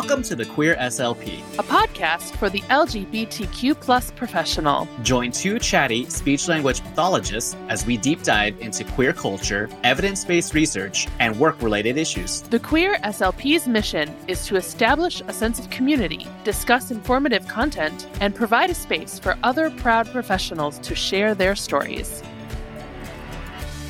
Welcome to the Queer SLP, a podcast for the LGBTQ plus professional. Join two chatty speech language pathologists as we deep dive into queer culture, evidence based research, and work related issues. The Queer SLP's mission is to establish a sense of community, discuss informative content, and provide a space for other proud professionals to share their stories.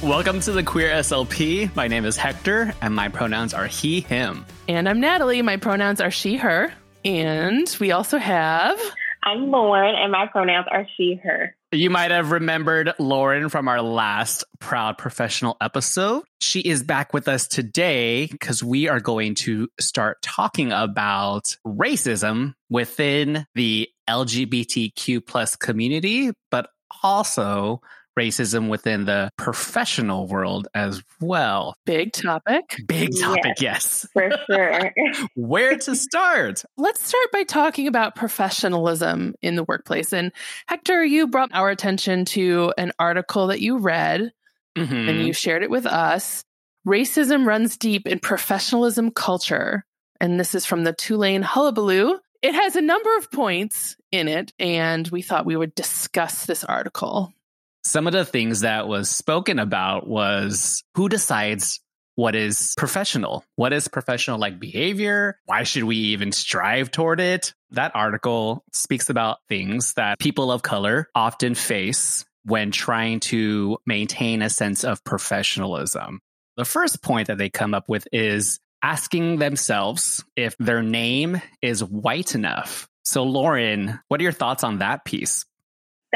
Welcome to the Queer SLP. My name is Hector, and my pronouns are he, him. And I'm Natalie. My pronouns are she, her. And we also have. I'm Lauren, and my pronouns are she, her. You might have remembered Lauren from our last Proud Professional episode. She is back with us today because we are going to start talking about racism within the LGBTQ plus community, but also racism within the professional world as well. Big topic. Big topic, yes. yes. For sure. Where to start? Let's start by talking about professionalism in the workplace. And Hector, you brought our attention to an article that you read mm-hmm. and you shared it with us. Racism runs deep in professionalism culture. And this is from the Tulane Hullabaloo. It has a number of points in it, and we thought we would discuss this article some of the things that was spoken about was who decides what is professional? What is professional like behavior? Why should we even strive toward it? That article speaks about things that people of color often face when trying to maintain a sense of professionalism. The first point that they come up with is asking themselves if their name is white enough. So, Lauren, what are your thoughts on that piece?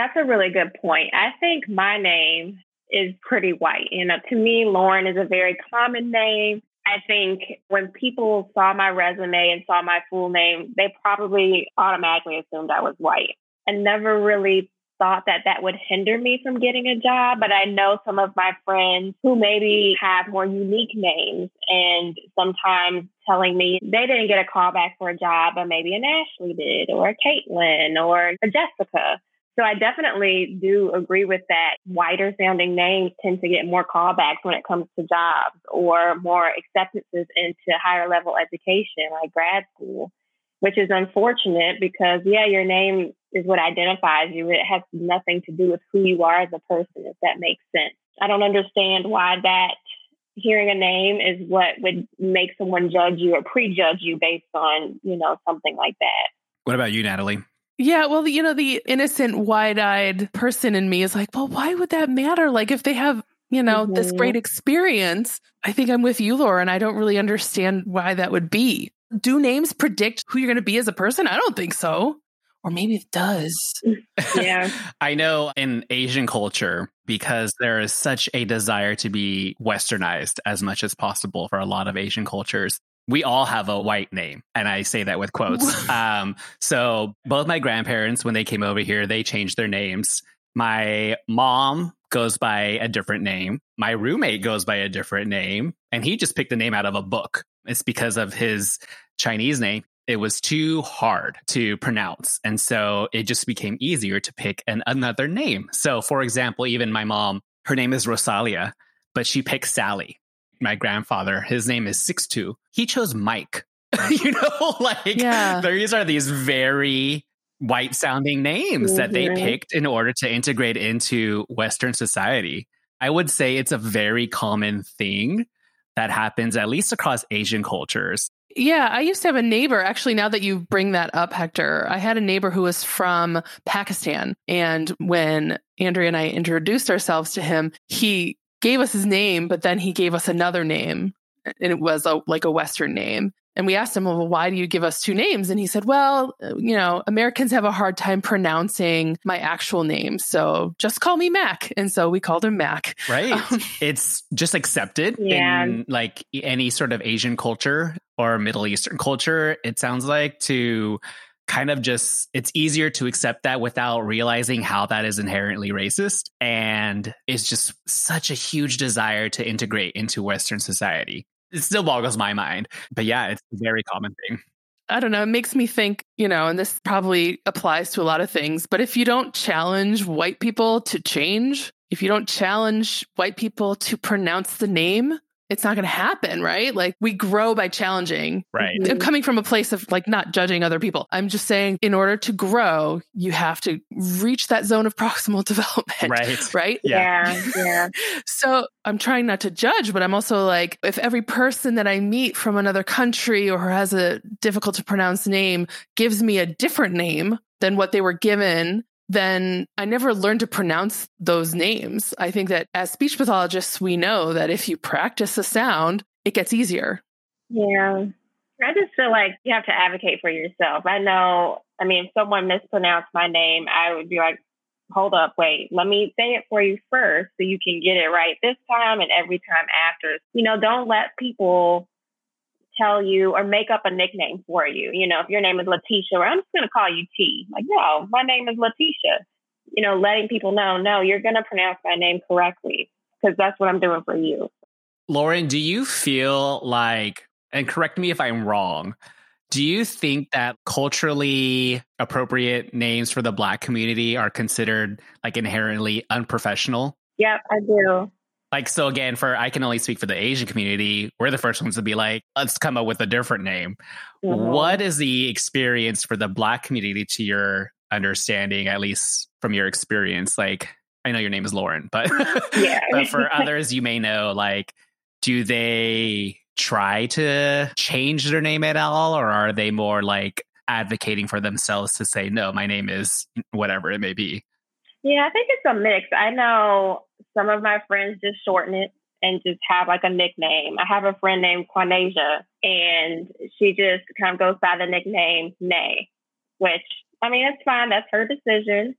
That's a really good point. I think my name is pretty white. You know, to me, Lauren is a very common name. I think when people saw my resume and saw my full name, they probably automatically assumed I was white. I never really thought that that would hinder me from getting a job, but I know some of my friends who maybe have more unique names and sometimes telling me they didn't get a call back for a job, but maybe an Ashley did, or a Caitlin, or a Jessica. So I definitely do agree with that. Whiter sounding names tend to get more callbacks when it comes to jobs or more acceptances into higher level education like grad school, which is unfortunate because, yeah, your name is what identifies you. It has nothing to do with who you are as a person, if that makes sense. I don't understand why that hearing a name is what would make someone judge you or prejudge you based on, you know, something like that. What about you, Natalie? Yeah, well, you know, the innocent, wide eyed person in me is like, well, why would that matter? Like, if they have, you know, mm-hmm. this great experience, I think I'm with you, Laura, and I don't really understand why that would be. Do names predict who you're going to be as a person? I don't think so. Or maybe it does. Yeah. I know in Asian culture, because there is such a desire to be westernized as much as possible for a lot of Asian cultures, we all have a white name and i say that with quotes. Um, so both my grandparents when they came over here they changed their names. My mom goes by a different name. My roommate goes by a different name and he just picked a name out of a book. It's because of his chinese name. It was too hard to pronounce and so it just became easier to pick an, another name. So for example even my mom her name is rosalia but she picked sally my grandfather, his name is Sixtu. He chose Mike. you know, like yeah. these are these very white sounding names mm-hmm. that they mm-hmm. picked in order to integrate into Western society. I would say it's a very common thing that happens at least across Asian cultures. Yeah, I used to have a neighbor. Actually, now that you bring that up, Hector, I had a neighbor who was from Pakistan. And when Andrea and I introduced ourselves to him, he gave us his name, but then he gave us another name and it was a, like a Western name. And we asked him, well, why do you give us two names? And he said, well, you know, Americans have a hard time pronouncing my actual name. So just call me Mac. And so we called him Mac. Right. Um, it's just accepted yeah. in like any sort of Asian culture or Middle Eastern culture, it sounds like, to kind of just it's easier to accept that without realizing how that is inherently racist. And it's just such a huge desire to integrate into western society. It still boggles my mind but yeah it's a very common thing. I don't know. It makes me think, you know, and this probably applies to a lot of things, but if you don't challenge white people to change, if you don't challenge white people to pronounce the name, it's not going to happen, right? Like we grow by challenging. Right. I'm coming from a place of like not judging other people. I'm just saying in order to grow, you have to reach that zone of proximal development. Right. Right. Yeah. Yeah. yeah. So I'm trying not to judge, but I'm also like, if every person that I meet from another country or has a difficult to pronounce name gives me a different name than what they were given, then I never learned to pronounce those names. I think that as speech pathologists, we know that if you practice a sound, it gets easier. Yeah. I just feel like you have to advocate for yourself. I know, I mean, if someone mispronounced my name, I would be like, hold up, wait, let me say it for you first so you can get it right this time and every time after. You know, don't let people tell you or make up a nickname for you. You know, if your name is Letitia, or I'm just going to call you T. Like, no, my name is Letitia. You know, letting people know, no, you're going to pronounce my name correctly because that's what I'm doing for you. Lauren, do you feel like, and correct me if I'm wrong, do you think that culturally appropriate names for the Black community are considered like inherently unprofessional? Yep, I do. Like, so again, for I can only speak for the Asian community, we're the first ones to be like, let's come up with a different name. Mhm. What is the experience for the Black community to your understanding, at least from your experience? Like, I know your name is Lauren, but, Yeah. but for others you may know, like, do they try to change their name at all, or are they more like advocating for themselves to say, no, my name is whatever it may be? Yeah, I think it's a mix. I know some of my friends just shorten it and just have like a nickname. I have a friend named Quanasia, and she just kind of goes by the nickname Nay, which I mean, it's fine. That's her decision.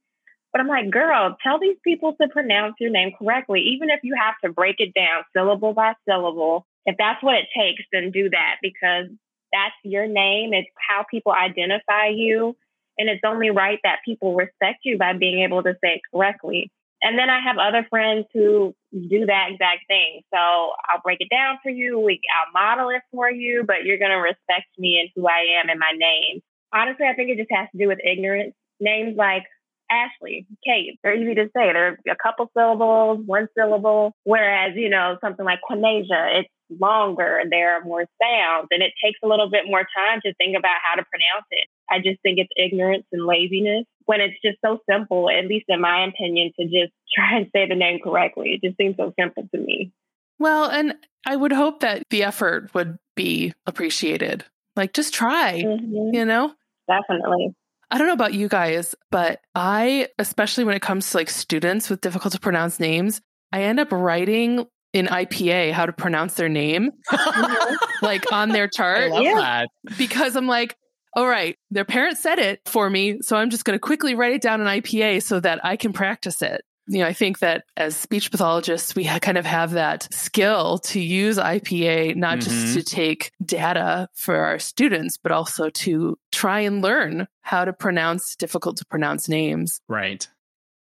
But I'm like, girl, tell these people to pronounce your name correctly, even if you have to break it down syllable by syllable. If that's what it takes, then do that because that's your name. It's how people identify you. And it's only right that people respect you by being able to say it correctly. And then I have other friends who do that exact thing. So I'll break it down for you. We, I'll model it for you, but you're going to respect me and who I am and my name. Honestly, I think it just has to do with ignorance. Names like Ashley, Kate, they're easy to say. They're a couple syllables, one syllable. Whereas, you know, something like Quanasia, it's longer. There are more sounds and it takes a little bit more time to think about how to pronounce it. I just think it's ignorance and laziness when it's just so simple, at least in my opinion, to just try and say the name correctly. It just seems so simple to me. Well, and I would hope that the effort would be appreciated. Like, just try, Mhm. you know? Definitely. I don't know about you guys, but I, especially when it comes to like students with difficult to pronounce names, I end up writing in IPA how to pronounce their name, like on their I chart, love Yeah. that. because I'm like, all right, their parents said it for me. So I'm just going to quickly write it down in IPA so that I can practice it. You know, I think that as speech pathologists, we kind of have that skill to use IPA, not Mhm. just to take data for our students, but also to try and learn how to pronounce difficult to pronounce names. Right.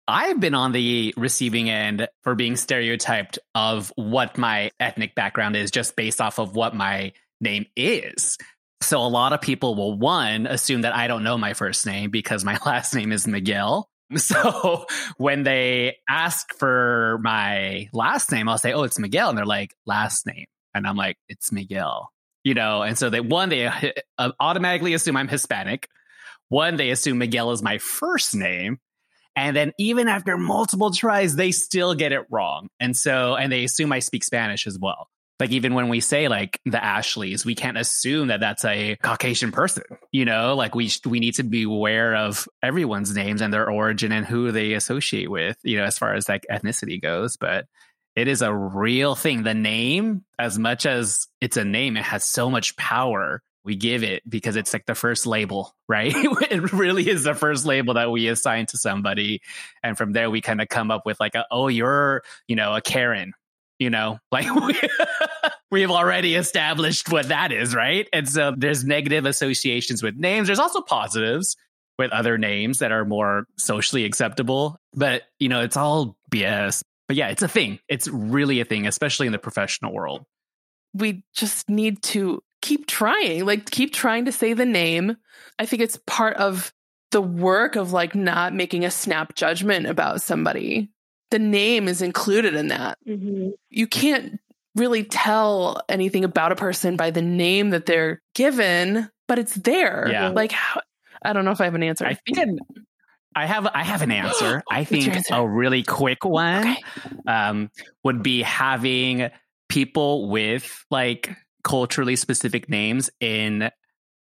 I've been on the receiving end for being stereotyped of what my ethnic background is just based off of what my name is. So a lot of people will one assume that I don't know my first name because my last name is Miguel. So when they ask for my last name, I'll say, "Oh, it's Miguel," and they're like, "Last name," and I'm like, "It's Miguel." You know, and so they one they uh, automatically assume I'm Hispanic. One they assume Miguel is my first name, and then even after multiple tries, they still get it wrong. And so, and they assume I speak Spanish as well. Like even when we say like the Ashleys, we can't assume that that's a Caucasian person. You know, like we we need to be aware of everyone's names and their origin and who they associate with. You know, as far as like ethnicity goes, but it is a real thing. The name, as much as it's a name, it has so much power. We give it because it's like the first label, right? it really is the first label that we assign to somebody. And from there, we kind of come up with like, a, oh, you're, you know, a Karen, you know, like we, we've already established what that is, right? And so there's negative associations with names. There's also positives with other names that are more socially acceptable. But, you know, it's all BS. But yeah, it's a thing. It's really a thing, especially in the professional world. We just need to keep trying, like keep trying to say the name. I think it's part of the work of like not making a snap judgment about somebody. The name is included in that. Mm-hmm. You can't really tell anything about a person by the name that they're given, but it's there. Yeah. Like, how, I don't know if I have an answer. I think an, I have I have an answer. I think answer? a really quick one Okay. um, would be having people with like culturally specific names in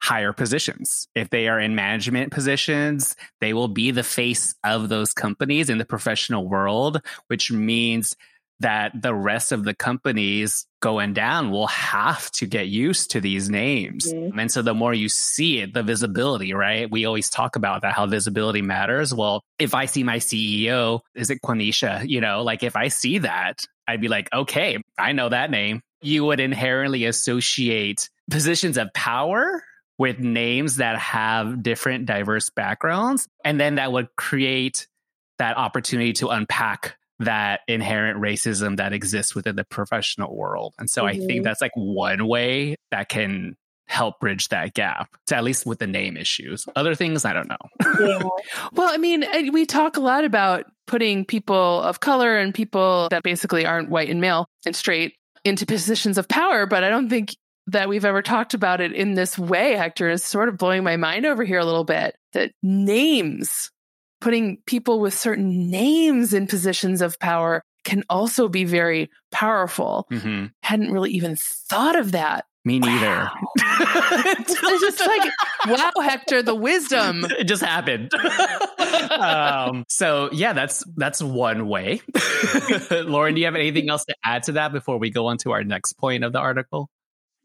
higher positions. If they are in management positions, they will be the face of those companies in the professional world, which means that the rest of the companies going down will have to get used to these names. Mhm. And so the more you see it, the visibility, right? We always talk about that, how visibility matters. Well, if I see my CEO, is it Quanisha? You know, like if I see that, I'd be like, okay, I know that name. You would inherently associate positions of power with names that have different diverse backgrounds. And then that would create that opportunity to unpack that inherent racism that exists within the professional world. And so I Mhm. think that's like one way that can help bridge that gap, to at least with the name issues. Other things, I don't know. Yeah. Well, I mean, we talk a lot about putting people of color and people that basically aren't white and male and straight into positions of power, but I don't think that we've ever talked about it in this way, Hector. is sort of blowing my mind over here a little bit. That names, putting people with certain names in positions of power can also be very powerful. hmm Hadn't really even thought of that. Me neither. Wow. it's just like, wow, Hector, the wisdom. it just happened. um, so yeah, that's that's one way. Lauren, do you have anything else to add to that before we go on to our next point of the article?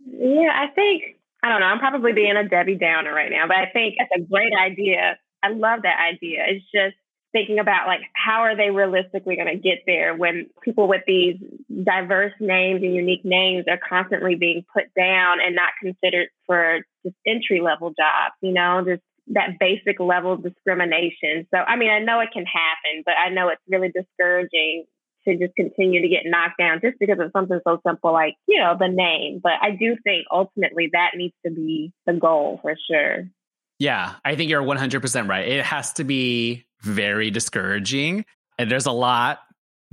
Yeah, I think I don't know. I'm probably being a Debbie Downer right now, but I think it's a great idea. I love that idea. It's just thinking about like how are they realistically going to get there when people with these diverse names and unique names are constantly being put down and not considered for just entry level jobs. You know, just that basic level of discrimination. So, I mean, I know it can happen, but I know it's really discouraging to just continue to get knocked down just because of something so simple like, you know, the name. But I do think ultimately that needs to be the goal for sure. Yeah, I think you're 100% right. It has to be very discouraging. And there's a lot,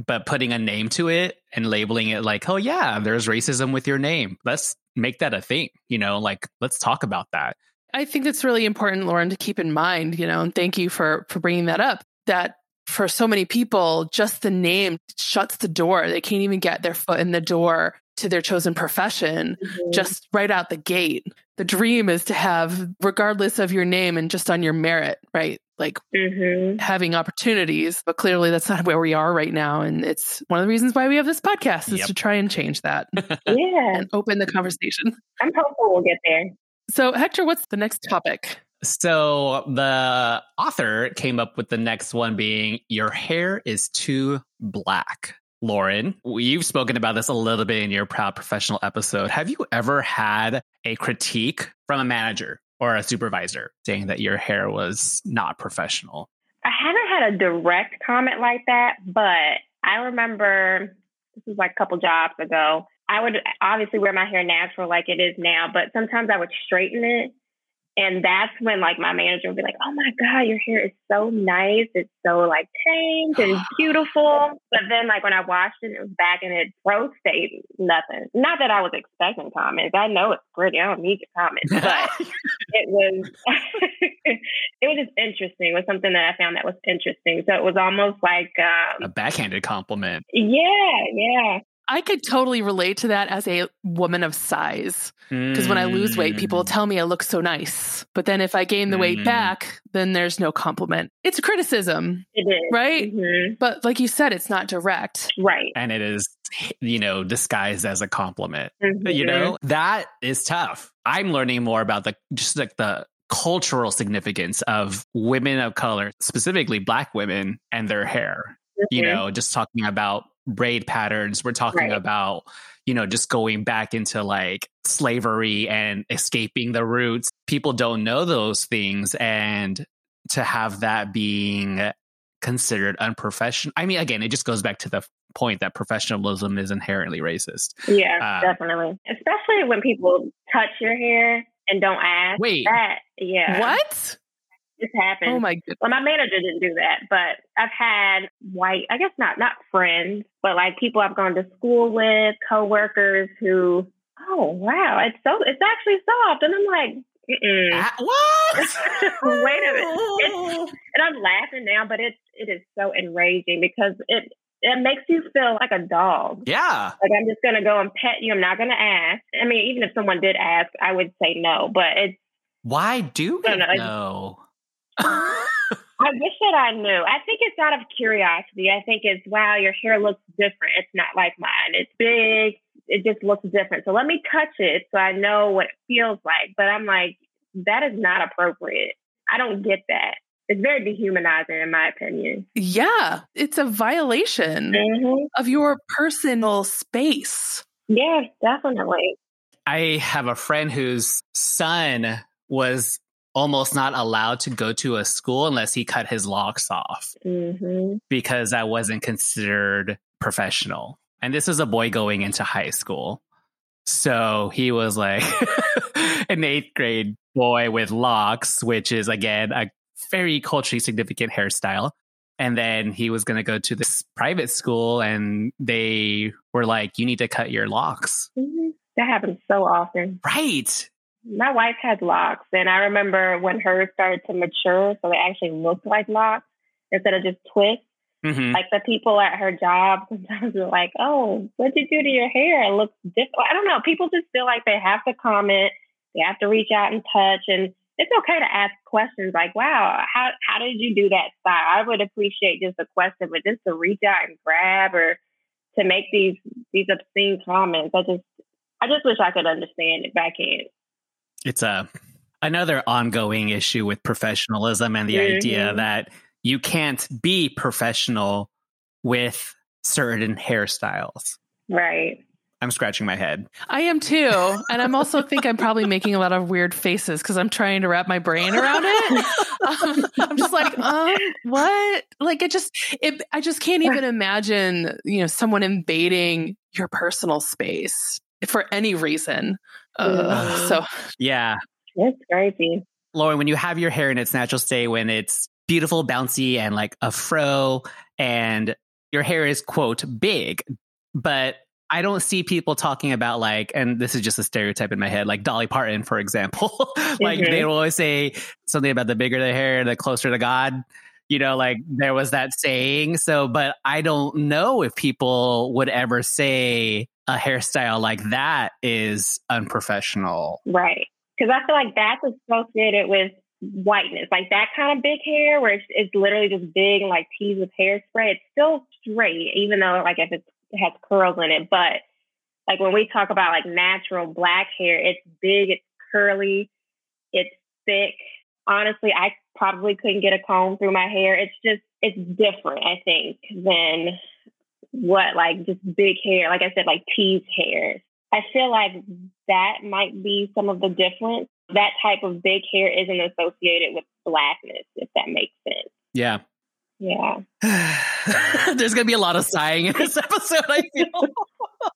but putting a name to it and labeling it like, oh, yeah, there's racism with your name. Let's make that a thing. You know, like, let's talk about that. I think that's really important, Lauren, to keep in mind, you know, and thank you for for bringing that up. That for so many people, just the name shuts the door. They can't even get their foot in the door to their chosen profession just right out the gate. The dream is to have, regardless of your name and just on your merit, right? Like hmm having opportunities, but clearly that's not where we are right now. And it's one of the reasons why we have this podcast is Yep. to try and change that Yeah, and open the conversation. I'm hopeful we'll get there. So, Hector, what's the next topic? So the author came up with the next one being Your hair is too black. Lauren, you've spoken about this a little bit in your Proud Professional episode. Have you ever had a critique from a manager or a supervisor saying that your hair was not professional? I haven't had a direct comment like that, but I remember this was like a couple jobs ago. I would obviously wear my hair natural like it is now, but sometimes I would straighten it. And that's when like my manager would be like, Oh my God, your hair is so nice. It's so like tamed and beautiful. But then like when I washed it, it was back and it pro stayed nothing. Not that I was expecting comments. I know it's pretty. I don't need your comments. But it was it was just interesting. It was something that I found that was interesting. So it was almost like a um, backhanded compliment. yeah, yeah. I could totally relate to that as a woman of size. Because when I lose weight, people Mm. tell me I look so nice. But then if I gain the weight Mm. back, then there's no compliment. It's a criticism, It is. right? Mhm. But like you said, it's not direct. Right. and it is, you know, disguised as a compliment. Mhm. you know that is tough i'm learning more about the just like the cultural significance of women of color specifically black women and their hair you Mhm. know just talking about braid patterns we're talking Right. about you know just going back into like slavery and escaping the roots people don't know those things and to have that being considered unprofessional i mean again it just goes back to the point that professionalism is inherently racist Yeah, Uh, definitely. Especially when people touch your hair and don't ask. Wait. That yeah. What? This happened. Oh my goodness. Well, my manager didn't do that, but I've had white, I guess not not friends, but like people I've gone to school with, coworkers who, oh wow, it's so it's actually soft, and I'm like. Ah, what? Wait a minute. It's, and I'm laughing now, but it's it is so enraging because it it makes you feel like a dog. yeah. Like I'm just gonna go and pet you. I'm not gonna ask. I mean, even if someone did ask, I would say no. But it's Why do we know, I- wish that I knew. I think it's out of curiosity. I think it's wow, your hair looks different. It's not like mine. It's big. It just looks different. So let me touch it so I know what it feels like. But I'm like, that is not appropriate. I don't get that. It's very dehumanizing, in my opinion. Yeah, it's a violation Mm-hmm. of your personal space. Yes, definitely. I have a friend whose son was almost not allowed to go to a school unless he cut his locks off hmm because that wasn't considered professional. And this was a boy going into high school. So he was like an eighth grade boy with locks, which is again a very culturally significant hairstyle. And then he was going to go to this private school and they were like, you need to cut your locks. hmm That happens so often. Right. My wife has locks, and I remember when hers started to mature, so they actually looked like locks instead of just twists. hmm Like the people at her job sometimes are like, "Oh, what'd you do to your hair? It looks different." I don't know. People just feel like they have to comment, they have to reach out and touch, and it's okay to ask questions like, "Wow, how how did you do that style?" I would appreciate just a question, but just to reach out and grab or to make these these obscene comments, I just I just wish I could understand it, but I can't. It's a another ongoing issue with professionalism and the idea Mhm. that you can't be professional with certain hairstyles. Right. I'm scratching my head. I am too. And I'm also think I'm probably making a lot of weird faces because I'm trying to wrap my brain around it. Um, I'm just like, um, what? Like it just it I just can't even imagine, you know, someone invading your personal space for any reason. Uh, so Yeah. It's crazy. Lauren, when you have your hair in its natural state, when it's beautiful, bouncy, and like a fro, and your hair is, quote, big, but I don't see people talking about like, and this is just a stereotype in my head, like Dolly Parton, for example. like Mhm. they will always say something about the bigger the hair, the closer to God. You know, like there was that saying. So, but I don't know if people would ever say a hairstyle like that is unprofessional. Right. Because I feel like that's associated with whiteness. Like that kind of big hair where it's, it's literally just big like tees with hairspray. It's still straight, even though like if it has curls in it. But like when we talk about like natural black hair, it's big, it's curly, it's thick. Honestly, I probably couldn't get a comb through my hair. It's just, it's different, I think, than what like just big hair. Like I said, like teased hair. I feel like that might be some of the difference. That type of big hair isn't associated with blackness, if that makes sense. Yeah. Yeah. There's going to be a lot of sighing in this episode, I feel.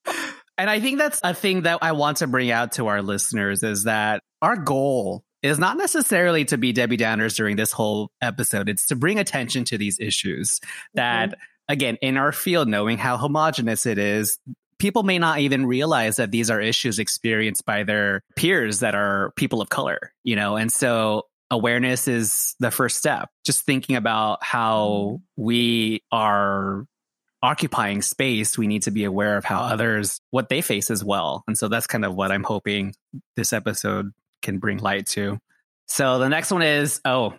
and I think that's a thing that I want to bring out to our listeners is that our goal is not necessarily to be Debbie Downers during this whole episode. It's to bring attention to these issues that, mm-hmm. Again, in our field, knowing how homogenous it is, people may not even realize that these are issues experienced by their peers that are people of color, you know? And so awareness is the first step. Just thinking about how we are occupying space, we need to be aware of how others, what they face as well. And so that's kind of what I'm hoping this episode can bring light to. So the next one is, oh,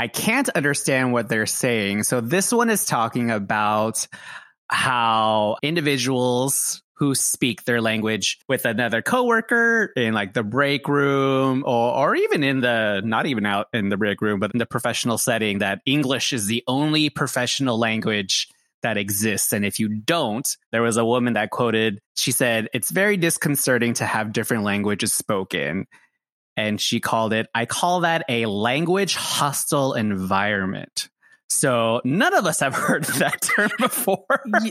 I can't understand what they're saying. So this one is talking about how individuals who speak their language with another coworker in like the break room or, or even in the not even out in the break room but in the professional setting that english is the only professional language that exists and if you don't there was a woman that quoted she said it's very disconcerting to have different languages spoken and she called it i call that a language hostile environment so none of us have heard that term before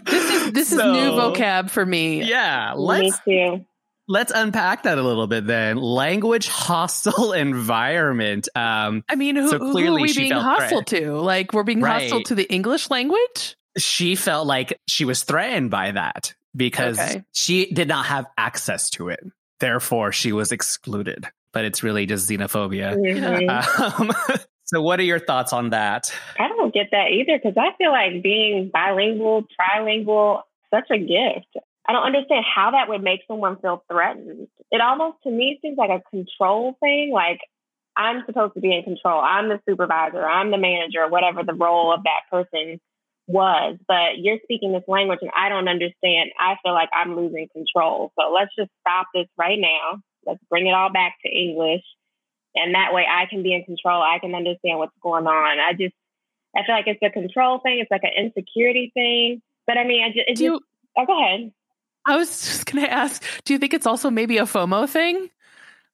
this is this is new vocab for me. yeah let's too. let's unpack that a little bit then. Language hostile environment. Um, I mean, who, So who clearly are we she being felt hostile to? Like, we're being hostile to the English language? she felt like she was threatened by that because Okay. she did not have access to it. Therefore, she was excluded. But it's really just xenophobia. Mhm. Um, so, what are your thoughts on that? I don't get that either because I feel like being bilingual, trilingual, such a gift. I don't understand how that would make someone feel threatened. It almost to me seems like a control thing. Like I'm supposed to be in control. I'm the supervisor. I'm the manager, whatever the role of that person was. But you're speaking this language and I don't understand. I feel like I'm losing control. So let's just stop this right now. Let's bring it all back to English. And that way I can be in control. I can understand what's going on. I just, I feel like it's a control thing. It's like an insecurity thing. But I mean, I just, it's Do you, just oh, go ahead. I was just going to ask, do you think it's also maybe a FOMO thing?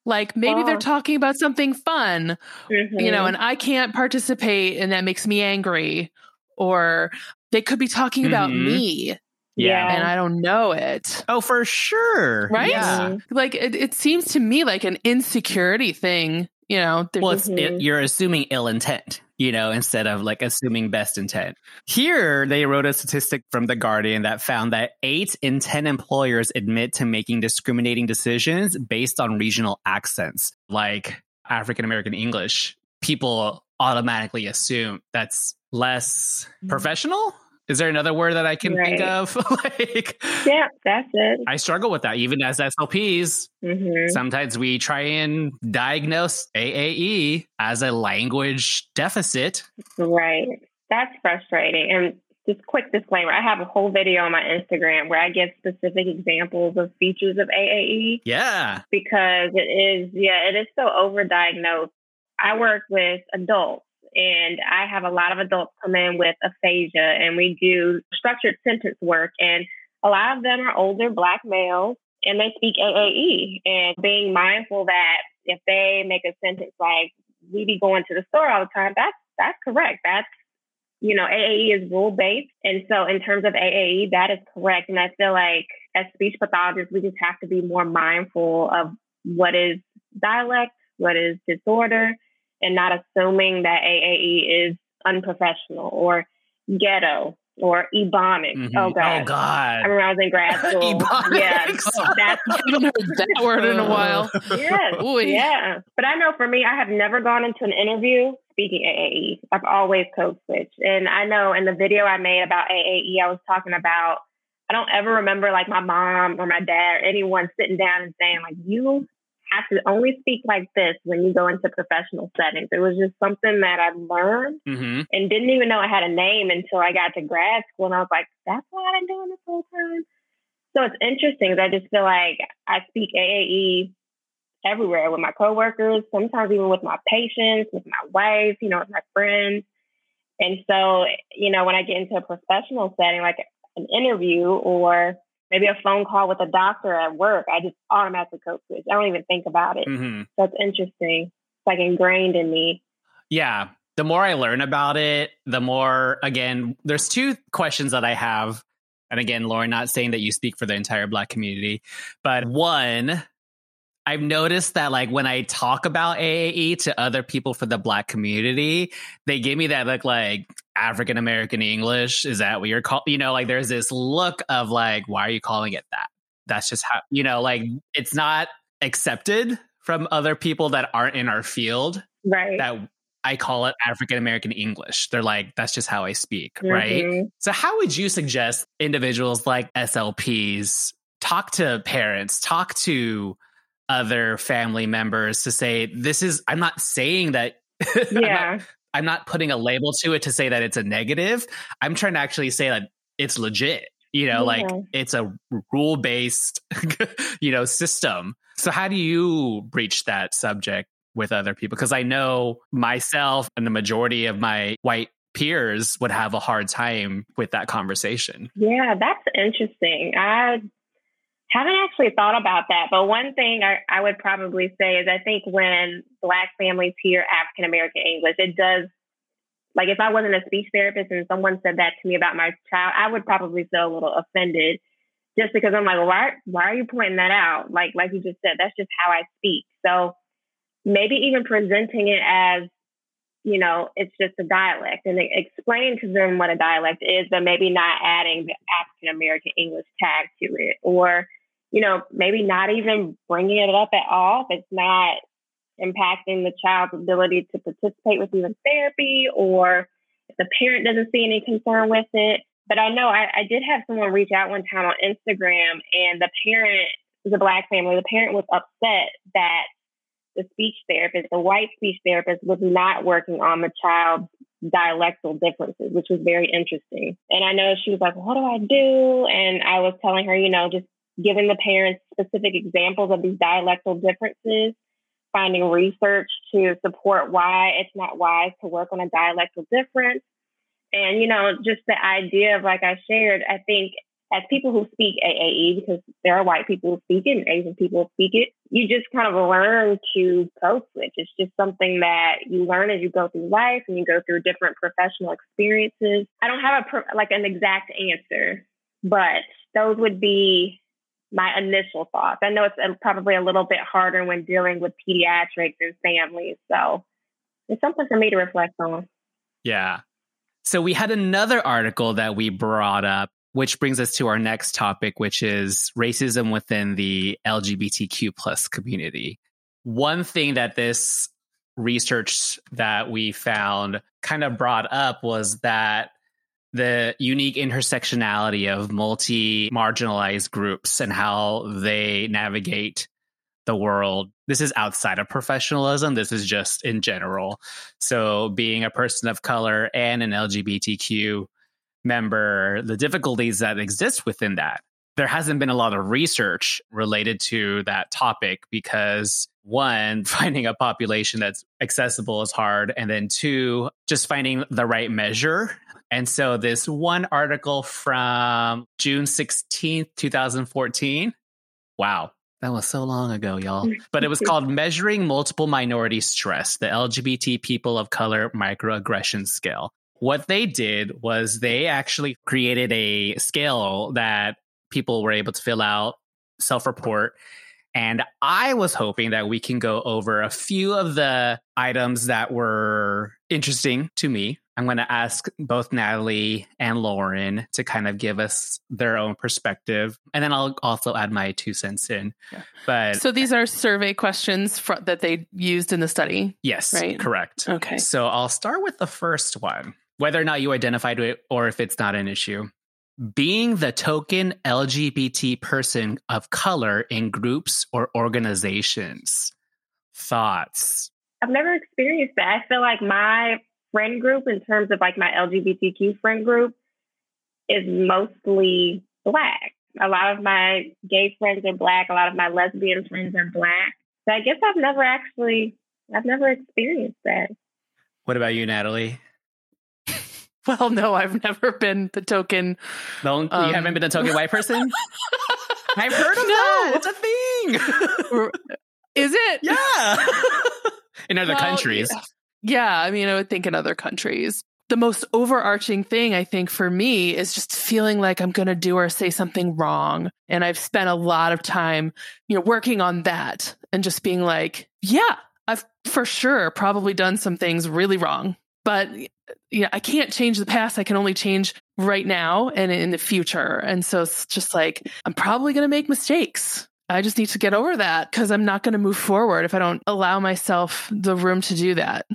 Like maybe they're Oh. talking about something fun, you Mm-hmm. know, and I can't participate and that makes me angry. Or they could be talking about Mhm. me Yeah. and I don't know it. Oh, for sure. Right? Yeah. Like it, it seems to me like an insecurity thing, you know. Well, it's, it, Mhm. you're assuming ill intent, you know, instead of like assuming best intent. Here, they wrote a statistic from The Guardian that found that eight in 10 employers admit to making discriminating decisions based on regional accents, like African American English. People automatically assume that's less professional. Is there another word that I can think of? like, Yeah, that's it. I struggle with that even as SLPs. hmm Sometimes we try and diagnose AAE as a language deficit. Right. That's frustrating. And just quick disclaimer I have a whole video on my Instagram where I give specific examples of features of AAE Yeah. because it is, yeah, it is so overdiagnosed. I work with adults and I have a lot of adults come in with aphasia and we do structured sentence work. And a lot of them are older black males and they speak AAE and being mindful that if they make a sentence like, we be going to the store all the time, that's, that's correct. That's, you know, AAE is rule based. And so in terms of AAE, that is correct. And I feel like as speech pathologists, we just have to be more mindful of what is dialect, what is disorder, and not assuming that AAE is unprofessional or ghetto or ebonics. Mhm. Oh, God. Oh, god. I remember I was in grad school. Ebonics. yeah, that's I haven't heard that word in a while. yes, Ooh. yeah. But I know for me, I have never gone into an interview speaking AAE. I've always code switched. And I know in the video I made about AAE, I was talking about, I don't ever remember like my mom or my dad or anyone sitting down and saying, like, you have to only speak like this when you go into professional settings. It was just something that I learned hmm and didn't even know I had a name until I got to grad school. And I was like, that's what I've been doing this whole time. So it's interesting I just feel like I speak AAE everywhere with my coworkers, sometimes even with my patients, with my wife, you know, with my friends. And so, you know, when I get into a professional setting, like an interview or maybe a phone call with a doctor at work, I just automatically code switch. I don't even think about it. hmm That's interesting. It's like ingrained in me. Yeah. The more I learn about it, the more, again, there's two questions that I have. And again, Lauren, not saying that you speak for the entire Black community, but one, I've noticed that like when I talk about AAE to other people for the Black community, they give me that look like African American English. Is that what you're calling? You know, like there's this look of like, why are you calling it that? That's just how, you know, like it's not accepted from other people that aren't in our field Right. that I call it African American English. They're like, that's just how I speak, right? Mhm. So, how would you suggest individuals like SLPs talk to parents, talk to other family members to say, this is, I'm not saying that. Yeah. I'm not putting a label to it to say that it's a negative. I'm trying to actually say that it's legit. You know, like it's a rule based, you know, system. So how do you breach that subject with other people? Because I know myself and the majority of my white peers would have a hard time with that conversation. Yeah, that's interesting. I haven't actually thought about that. But one thing I, I would probably say is I think when Black families hear African American English, it does, like if I wasn't a speech therapist and someone said that to me about my child, I would probably feel a little offended just because I'm like, why why are you pointing that out? Like like you just said, that's just how I speak. So maybe even presenting it as, you know, it's just a dialect and explain to them what a dialect is, but maybe not adding the African American English tag to it, or you know, maybe not even bringing it up at all if it's not impacting the child's ability to participate with you in therapy or if the parent doesn't see any concern with it. But I know I, I did have someone reach out one time on Instagram and the parent was a black family. The parent was upset that the speech therapist, the white speech therapist, was not working on the child's dialectal differences, which was very interesting. And I know she was like, What do I do? And I was telling her, you know, just giving the parents specific examples of these dialectal differences finding research to support why it's not wise to work on a dialectal difference. And, you know, just the idea of, like I shared, I think as people who speak AAE, because there are white people who speak it and Asian people speak it, you just kind of learn to code switch. It's just something that you learn as you go through life and you go through different professional experiences. I don't have a like an exact answer, but those would be my initial thoughts. I know it's probably a little bit harder when dealing with pediatrics and families. So it's something for me to reflect on. Yeah. So we had another article that we brought up, which brings us to our next topic, which is racism within the LGBTQ plus community. One thing that this research that we found kind of brought up was that the unique intersectionality of multi marginalized groups and how they navigate the world. This is outside of professionalism. This is just in general. So, being a person of color and an LGBTQ member, the difficulties that exist within that. There hasn't been a lot of research related to that topic because one, finding a population that's accessible is hard. And then two, just finding the right measure and so this one article from June 16th, 2014. Wow. That was so long ago, y'all. Mm-hmm. But it was called Measuring Multiple Minority Stress, the LGBT People of Color Microaggression Scale. What they did was they actually created a scale that people were able to fill out, self report. And I was hoping that we can go over a few of the items that were interesting to me I'm going to ask both Natalie and Lauren to kind of give us their own perspective. And then I'll also add my two cents in. Yeah. But so these are survey questions for, that they used in the study? Yes, right? correct. Okay. So I'll start with the first one, whether or not you identified it or if it's not an issue. Being the token LGBT person of color in groups or organizations. Thoughts? I've never experienced that. I feel like my friend group in terms of like my LGBTQ friend group is mostly black. A lot of my gay friends are black. A lot of my lesbian friends are black. So I guess I've never actually, I've never experienced that. What about you, Natalie? Well, no, I've never been the token. No, you um, haven't been a token white person. I've heard of no. that. It's a thing. Is it? Yeah. In other well, countries. Yeah. I mean, I would think in other countries. The most overarching thing, I think, for me is just feeling like I'm going to do or say something wrong. And I've spent a lot of time, you know, working on that and just being like, yeah, I've for sure probably done some things really wrong. But you know, I can't change the past. I can only change right now and in the future. And so it's just like, I'm probably going to make mistakes. I just need to get over that because I'm not going to move forward if I don't allow myself the room to do that.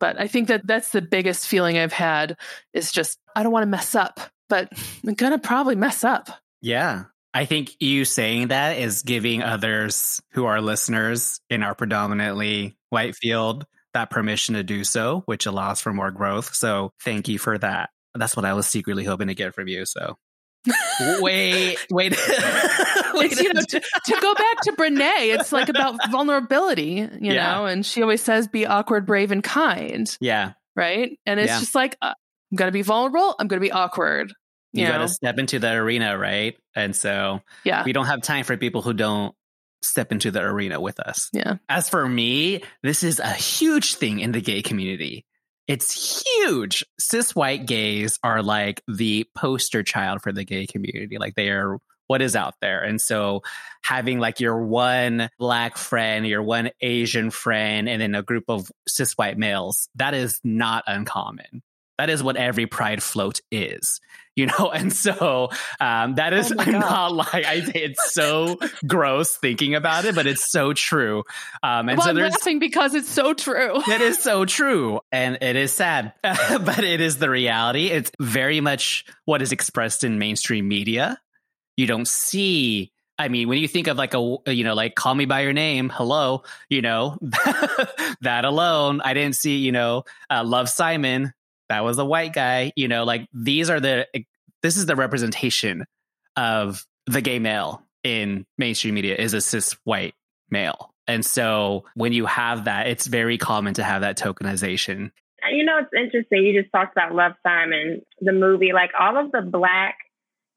But I think that that's the biggest feeling I've had is just, I don't want to mess up, but I'm going to probably mess up. Yeah. I think you saying that is giving others who are listeners in our predominantly white field that permission to do so, which allows for more growth. So thank you for that. That's what I was secretly hoping to get from you. So wait, wait. it's, you know, to, to, go back to Brene, it's like about vulnerability, you yeah. know, and she always says, be awkward, brave, and kind. Yeah. Right. And it's yeah. just like, uh, I'm going to be vulnerable. I'm going to be awkward. You, you got to step into the arena, right? And so, yeah, we don't have time for people who don't step into the arena with us. Yeah. As for me, this is a huge thing in the gay community. It's huge. Cis white gays are like the poster child for the gay community. Like they are what is out there. And so having like your one black friend, your one Asian friend, and then a group of cis white males, that is not uncommon. That is what every pride float is, you know? And so um, that is, Oh I'm not like, I say it's so gross thinking about it, but it's so true. Um, and well, so I'm laughing because it's so true. it is so true and it is sad but it is the reality it's very much what is expressed in mainstream media you don't see i mean when you think of like a you know like call me by your name hello you know that alone i didn't see you know uh, love simon that was a white guy you know like these are the this is the representation of the gay male in mainstream media is a cis white male and so when you have that, it's very common to have that tokenization. You know, it's interesting. You just talked about Love Simon, the movie. Like all of the black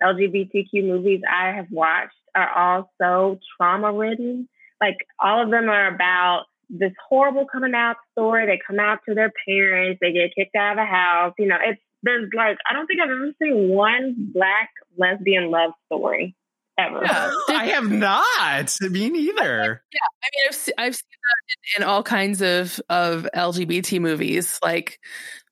LGBTQ movies I have watched are all so trauma ridden. Like all of them are about this horrible coming out story. They come out to their parents, they get kicked out of the house. You know, it's there's like I don't think I've ever seen one black lesbian love story ever. Yeah. I have not. Me neither. Yeah, I mean, I've, I've seen that in, in all kinds of, of LGBT movies, like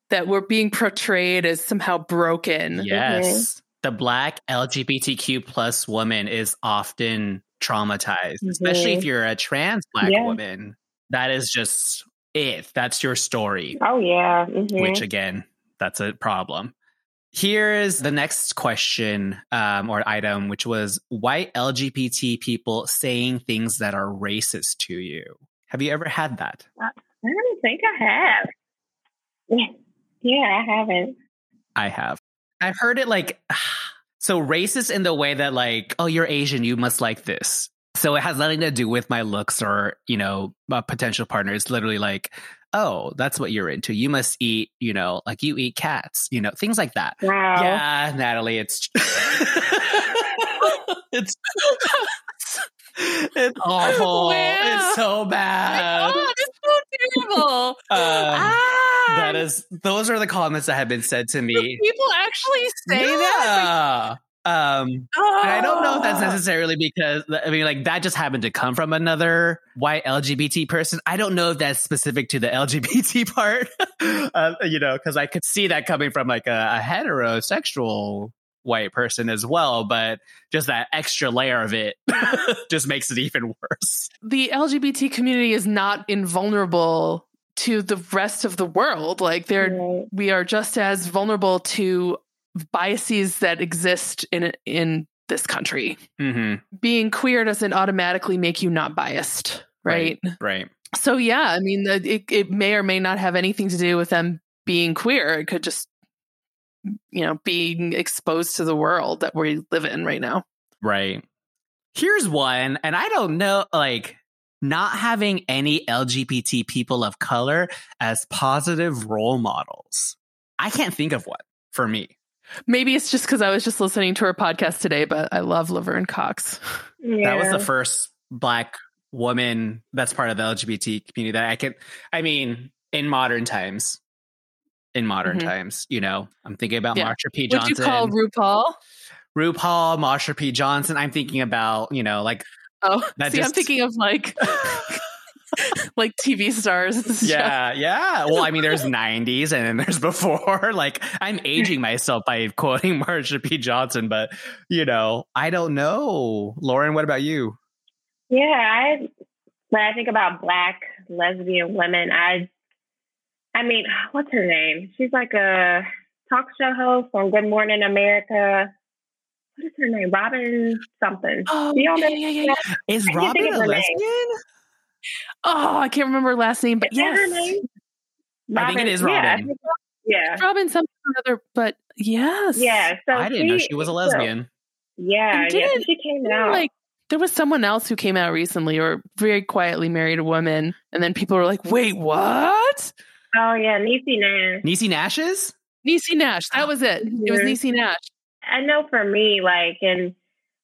that were being portrayed as somehow broken. Mm-hmm. Yes. The black LGBTQ plus woman is often traumatized, especially if mm-hmm. you're a trans black Yeah. woman. That is just it. That's your story. Oh yeah. Mhm. which again, that's a problem. Here is the next question um, or item, which was white LGBT people saying things that are racist to you. Have you ever had that? I don't think I have. Yeah, yeah, I haven't. I have. I've heard it like, so racist in the way that, like, oh, you're Asian, you must like this. So it has nothing to do with my looks or, you know, a potential partner. It's literally like, oh, that's what you're into. You must eat, you know, like you eat cats, you know, things like that. Wow. Yeah, Natalie, it's it's it's awful. Wow. It's so bad. Oh, it's so terrible. Um, ah, that is those are the comments that have been said to do me. people actually say that. Yeah. Um, Like, and I don't know if that's oh. necessarily because I mean, like that just happened to come from another white LGBT person. I don't know if that's specific to the LGBT part, uh, you know, because I could see that coming from like a, a heterosexual white person as well. But just that extra layer of it just makes it even worse. the LGBT community is not invulnerable to the rest of the world. Like they're Right. we are just as vulnerable to biases that exist in in this country. hmm Being queer doesn't automatically make you not biased, right? Right. So yeah, I mean, the- it it may or may not have anything to do with them being queer. It could just you know being exposed to the world that we live in right now. Right. Here's one, and I don't know, like, not having any LGBT people of color as positive role models. I can't think of one for me. Maybe it's just because I was just listening to her podcast today, but I love Laverne Cox. That was the first black woman that's part of the LGBT community that I could, I mean, in modern times. In modern Mhm. times, you know, I'm thinking about Yeah. Marsha P. Would Johnson. you call RuPaul? RuPaul, Marsha P. Johnson. I'm thinking about, you know, like Oh, That see, I'm thinking of like like TV stars. and stuff. Yeah, yeah. Well, I mean, there's 90s and then there's before. Like, I'm aging myself by quoting Marsha P. Johnson, but you know, I don't know. Lauren, what about you? Yeah, I when I think about black lesbian women, I I mean, what's her name? She's like a talk show host on Good Morning America. What is her name? Robin something. Oh, y'all yeah, yeah, yeah, yeah. Is I Robin think a of name. lesbian? Oh, I can't remember her last name, but Is yes, her name? I think it is Yeah, Robin. think- Yeah. Robin something or other. But yes, Yeah. So I didn't know she was a lesbian. Yeah, yeah. didn't- She came out. Like there was someone else who came out recently, or very quietly married a woman, and then people were like, "Wait, what?" oh yeah, Niecy Nash. Niecy Nash's? Niecy Nash. That was it. It was. Niecy Nash. I know for me, like, and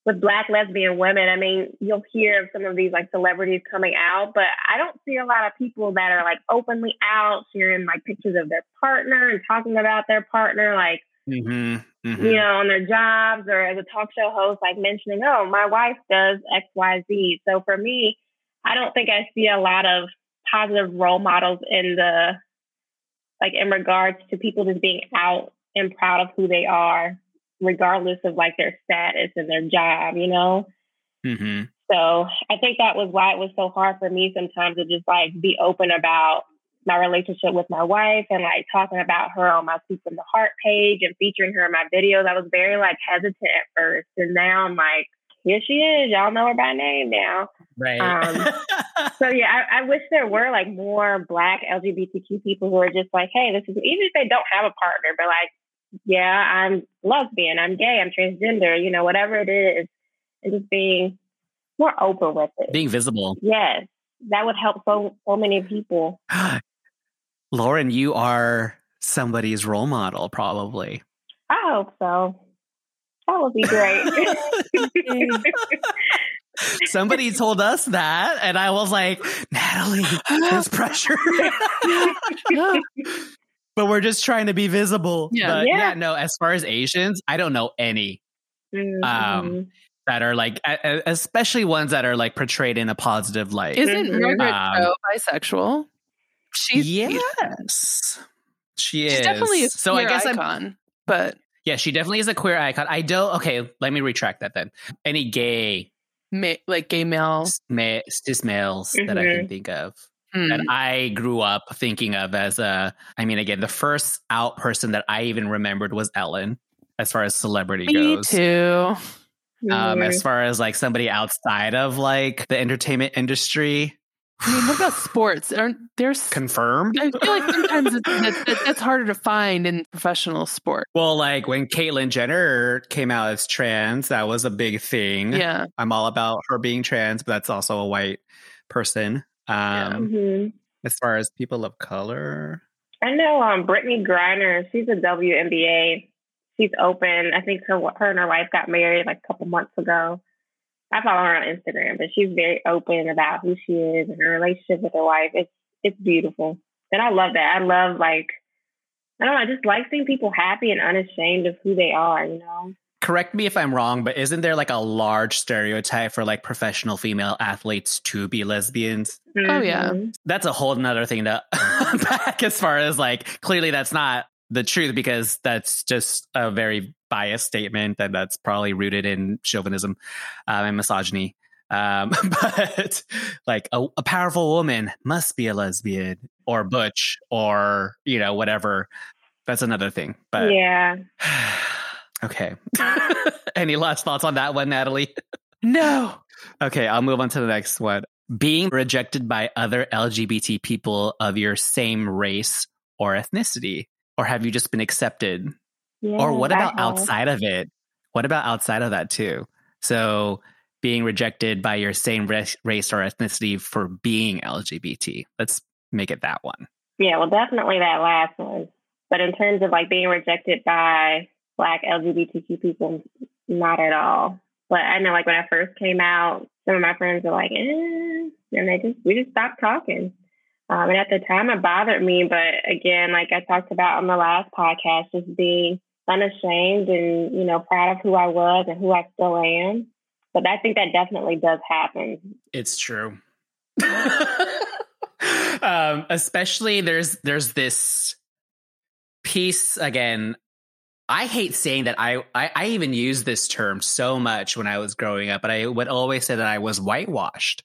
with black lesbian women, I mean, you'll hear of some of these like celebrities coming out, but I don't see a lot of people that are like openly out, sharing like pictures of their partner and talking about their partner. Like, Mm-hmm, mm-hmm. you know, on their jobs or as a talk show host, like mentioning, oh, my wife does X, Y, Z. So for me, I don't think I see a lot of positive role models in the, like in regards to people just being out and proud of who they are, regardless of like their status and their job, you know? Mm-hmm. So I think that was why it was so hard for me sometimes to just like be open about my relationship with my wife and like talking about her on my Soup from the Heart page and featuring her in my videos. I was very like hesitant at first. And now I'm like, here she is. Y'all know her by name now. Right. Um, so yeah, I, I, wish there were like more black LGBTQ people who are just like, hey, this is even if they don't have a partner, but like, yeah, I'm lesbian, I'm gay, I'm transgender, you know, whatever it is, and just being more open with it. Being visible. Yes. That would help so so many people. Lauren, you are somebody's role model, probably. I hope so. That would be great. Somebody told us that, and I was like, Natalie, there's pressure. but we're just trying to be visible. Yeah. But Yeah. yeah, no, as far as Asians, I don't know any Mhm. um, that are like, especially ones that are like portrayed in a positive light. Isn't Mhm. Margaret Um, bisexual? She's yes, she is. she's definitely a so I queer guess I'm icon, but Yeah, she definitely is a queer icon. I don't. Okay, let me retract that then. Any gay ma- like gay male. ma- cis males that I can think of Hmm. that I grew up thinking of as a. I mean, again, the first out person that I even remembered was Ellen, as far as celebrity Me goes. Me too. Um, as far as like somebody outside of like the entertainment industry, I mean, what about sports? Aren't there's? confirmed. I feel like sometimes it's, that, that, harder to find in professional sport. Well, like when Caitlyn Jenner came out as trans, that was a big thing. Yeah, I'm all about her being trans, but that's also a white person. Um, Mhm. As far as people of color, I know um Brittney Griner, she's a WNBA. She's open. I think her her and her wife got married like a couple months ago. I follow her on Instagram, but she's very open about who she is and her relationship with her wife. It's it's beautiful. And I love that. I love like I don't know, I just like seeing people happy and unashamed of who they are, you know? Correct me if I'm wrong, but isn't there like a large stereotype for like professional female athletes to be lesbians? Oh, yeah. That's a whole nother thing to unpack as far as like clearly that's not the truth because that's just a very biased statement and that's probably rooted in chauvinism um, and misogyny. Um, but like a, a powerful woman must be a lesbian or butch or you know whatever. That's another thing. But Yeah. okay. Any last thoughts on that one, Natalie? no. Okay, I'll move on to the next one. Being rejected by other LGBT people of your same race or ethnicity, or have you just been accepted? yeah or what about outside of it? What about outside of that too? So being rejected by your same race, race or ethnicity for being LGBT. Let's make it that one. Yeah, well, definitely that last one. But in terms of like being rejected by Black LGBTQ people, not at all. But I know, like when I first came out, some of my friends were like, eh, and they just we just stopped talking. Um, and at the time, it bothered me. But again, like I talked about on the last podcast, just being unashamed and you know proud of who I was and who I still am. But I think that definitely does happen. It's true. um, especially there's there's this piece again. I hate saying that I, I I even used this term so much when I was growing up, but I would always say that I was whitewashed.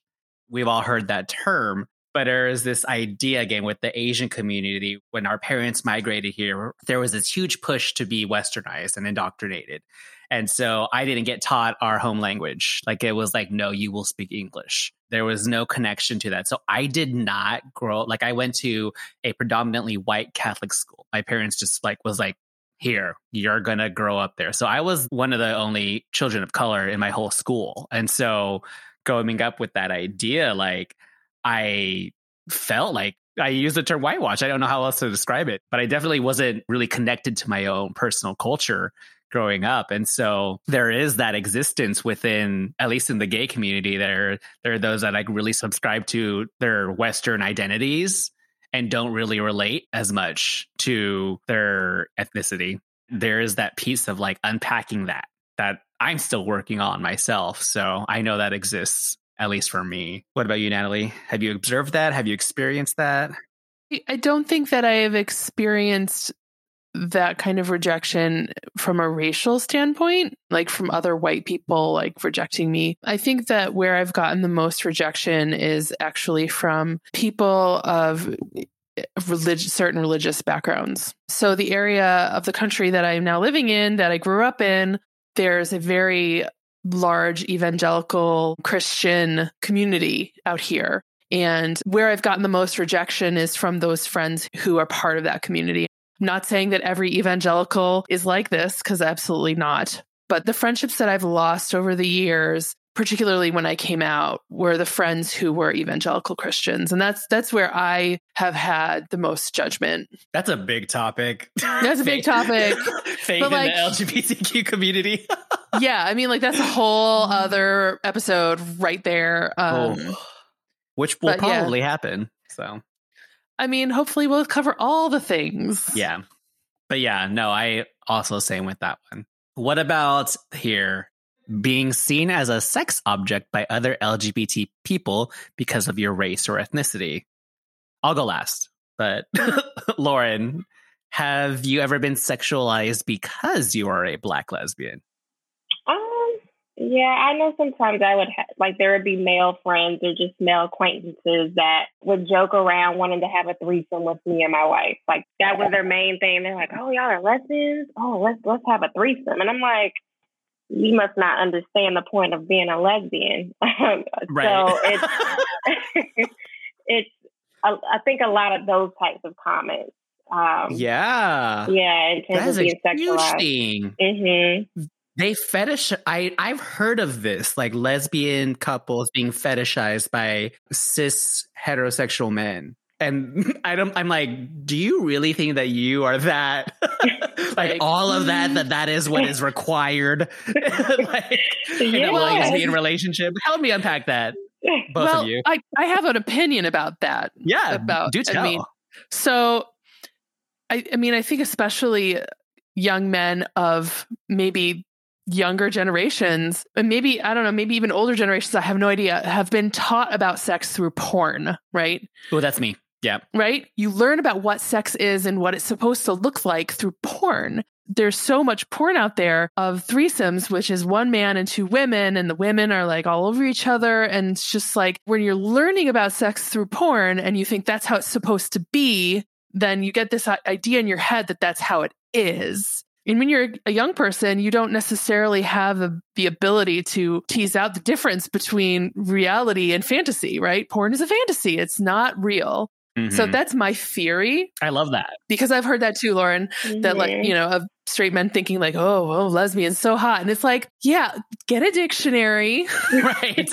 We've all heard that term, but there is this idea again with the Asian community. When our parents migrated here, there was this huge push to be westernized and indoctrinated. And so I didn't get taught our home language. Like it was like, no, you will speak English. There was no connection to that. So I did not grow like I went to a predominantly white Catholic school. My parents just like was like, here, you're gonna grow up there. So I was one of the only children of color in my whole school. And so growing up with that idea, like I felt like I use the term whitewash. I don't know how else to describe it, but I definitely wasn't really connected to my own personal culture growing up. And so there is that existence within, at least in the gay community, there, there are those that like really subscribe to their Western identities and don't really relate as much to their ethnicity. there is that piece of like unpacking that that I'm still working on myself. So I know that exists, at least for me. What about you, Natalie? Have you observed that? Have you experienced that? I don't think that I have experienced that kind of rejection from a racial standpoint, like from other white people, like rejecting me. I think that where I've gotten the most rejection is actually from people of eh, religious, certain religious backgrounds. So the area of the country that I'm now living in, that I grew up in, there's a very large evangelical Christian community out here. And where I've gotten the most rejection is from those friends who are part of that community. I'm not saying that every evangelical is like this, because absolutely not. But the friendships that I've lost over the years, particularly when I came out, were the friends who were evangelical Christians. And that's that's where I have had the most judgment. That's a big topic. That's a big topic. Faith in like, the LGBTQ community. yeah, I mean, like that's a whole other episode right there. Um, oh. Which will probably yeah. happen. So I mean, hopefully we'll cover all the things. Yeah. But yeah, no, I also same with that one. What about here? Being seen as a sex object by other LGBT people because of your race or ethnicity. I'll go last. But Lauren, have you ever been sexualized because you are a black lesbian? Yeah, I know sometimes I would ha- like there would be male friends or just male acquaintances that would joke around wanting to have a threesome with me and my wife. Like that was their main thing. They're like, "Oh, y'all are lesbians? Oh, let's let's have a threesome." And I'm like, "You must not understand the point of being a lesbian." right. So it's it's I think a lot of those types of comments um, yeah. Yeah. In terms that is a huge thing. Mm-hmm. They fetish. I I've heard of this, like lesbian couples being fetishized by cis heterosexual men. And I don't, I'm like, do you really think that you are that? like all of that, mm. that that is what is required like, in a lesbian relationship? Help me unpack that. Both well, of you. I, I have an opinion about that. Yeah. About, do tell. I mean, so I, I mean, I think especially young men of maybe younger generations, and maybe, I don't know, maybe even older generations, I have no idea, have been taught about sex through porn, right? Oh, that's me. Yeah. Right? You learn about what sex is and what it's supposed to look like through porn. There's so much porn out there of threesomes, which is one man and two women, and the women are like all over each other. And it's just like when you're learning about sex through porn and you think that's how it's supposed to be, then you get this idea in your head that that's how it is. And when you're a young person, you don't necessarily have the, the ability to tease out the difference between reality and fantasy, right? Porn is a fantasy, it's not real. Mm-hmm. So that's my theory. I love that. Because I've heard that too, Lauren, mm-hmm. that like, you know, of straight men thinking like, oh, oh, lesbian's so hot. And it's like, yeah, get a dictionary. Right.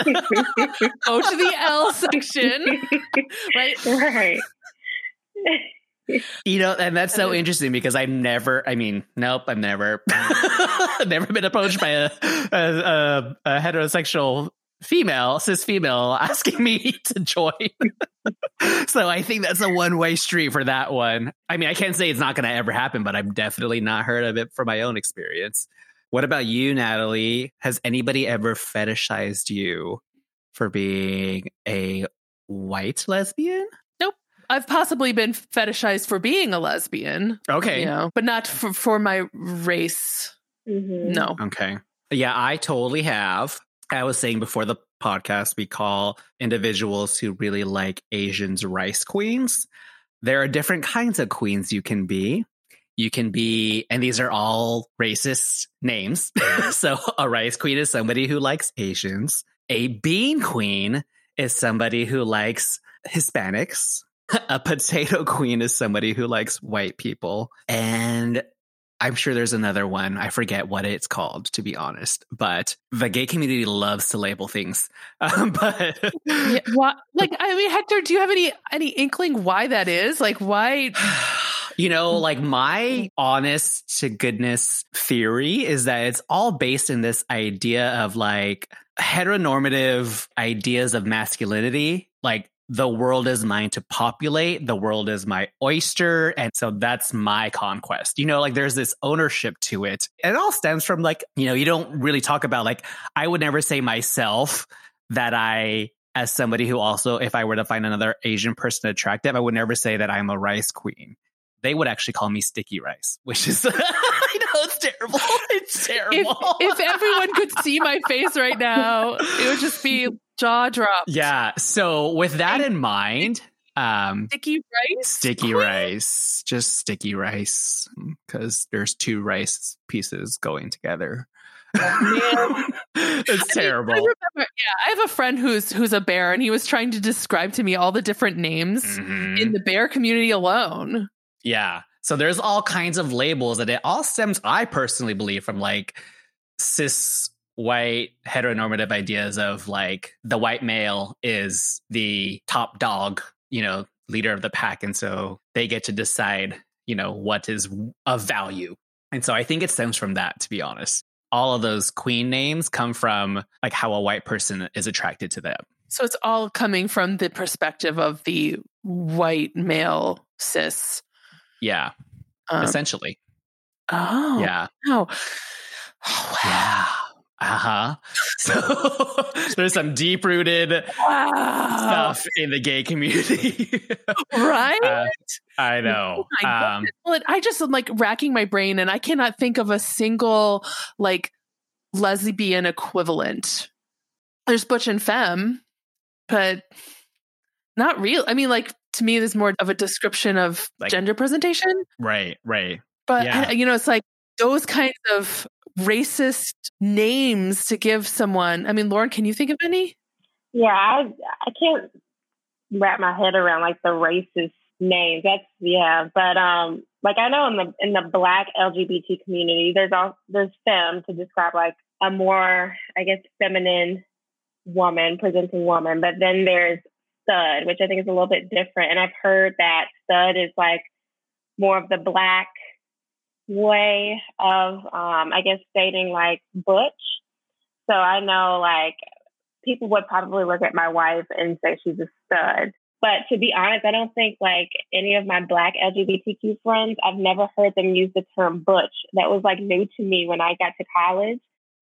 Go to the L section. right. Right you know, and that's so interesting because I never, I mean, nope, I've never, never been approached by a, a, a, a heterosexual female, cis female, asking me to join. so I think that's a one way street for that one. I mean, I can't say it's not going to ever happen, but I've definitely not heard of it from my own experience. What about you, Natalie? Has anybody ever fetishized you for being a white lesbian? I've possibly been fetishized for being a lesbian. Okay. You know, but not for, for my race. Mm-hmm. No. Okay. Yeah, I totally have. I was saying before the podcast, we call individuals who really like Asians rice queens. There are different kinds of queens you can be. You can be, and these are all racist names. so a rice queen is somebody who likes Asians. A bean queen is somebody who likes Hispanics a potato queen is somebody who likes white people. And I'm sure there's another one. I forget what it's called, to be honest. But the gay community loves to label things. Um, but yeah, why, like, I mean, Hector, do you have any any inkling why that is? Like, why? You know, like my honest to goodness theory is that it's all based in this idea of like heteronormative ideas of masculinity like the world is mine to populate, the world is my oyster. And so that's my conquest. You know, like there's this ownership to it. It all stems from like, you know, you don't really talk about like, I would never say myself that I, as somebody who also, if I were to find another Asian person attractive, I would never say that I'm a rice queen. They would actually call me sticky rice, which is, it's terrible. It's terrible. If, if everyone could see my face right now, it would just be jaw drop. Yeah. So with that in mind, um, Sticky rice. sticky rice, just sticky rice, because there's two rice pieces going together. it's I terrible. remember, yeah, I have a friend who's who's a bear, and he was trying to describe to me all the different names Mhm. in the bear community alone. Yeah. So there's all kinds of labels, and it all stems, I personally believe, from like cis white heteronormative ideas of like the white male is the top dog, you know, leader of the pack. And so they get to decide, you know, what is of value. And so I think it stems from that, to be honest. All of those queen names come from like how a white person is attracted to them. So it's all coming from the perspective of the white male cis. Yeah, Um, essentially. oh, Yeah. wow. Oh, wow. Yeah. Uh huh. So there's some deep rooted Wow. stuff in the gay community. Right? Uh, I know. Oh Um, I just am like racking my brain and I cannot think of a single like lesbian equivalent. There's Butch and Femme, but not real. I mean, like to me, there's more of a description of Like- gender presentation. right, right. But Yeah. You know, it's like those kinds of racist names to give someone. I mean, Lauren, can you think of any? Yeah, I I can't wrap my head around like the racist names. That's yeah, but um, like I know in the in the Black LGBT community, there's all there's fem to describe like a more I guess feminine woman, presenting woman, but then there's stud, which I think is a little bit different. And I've heard that stud is like more of the black way of um, I guess dating like butch. So I know like people would probably look at my wife and say she's a stud. But to be honest, I don't think like any of my black LGBTQ friends, I've never heard them use the term butch. That was like new to me when I got to college.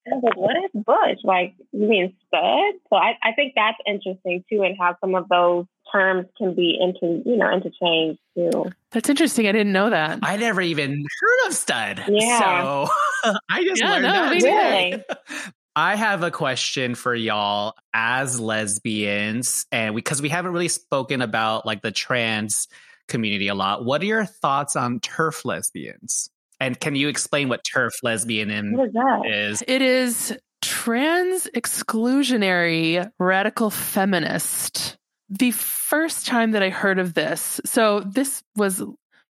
I was like, what is butch? Like, you mean stud? So I, I think that's interesting too, and how some of those terms can be inter, you know, interchanged too. That's interesting. I didn't know that. I never even heard of stud. Yeah. So I just Yeah, learned no, that me today. neither. I have a question for y'all as lesbians, and because we, haven't really spoken about like the trans community a lot. What are your thoughts on TERF lesbians? And can you explain what TERF lesbianism What is that? is? It is trans exclusionary radical feminist. The first time that I heard of this, so this was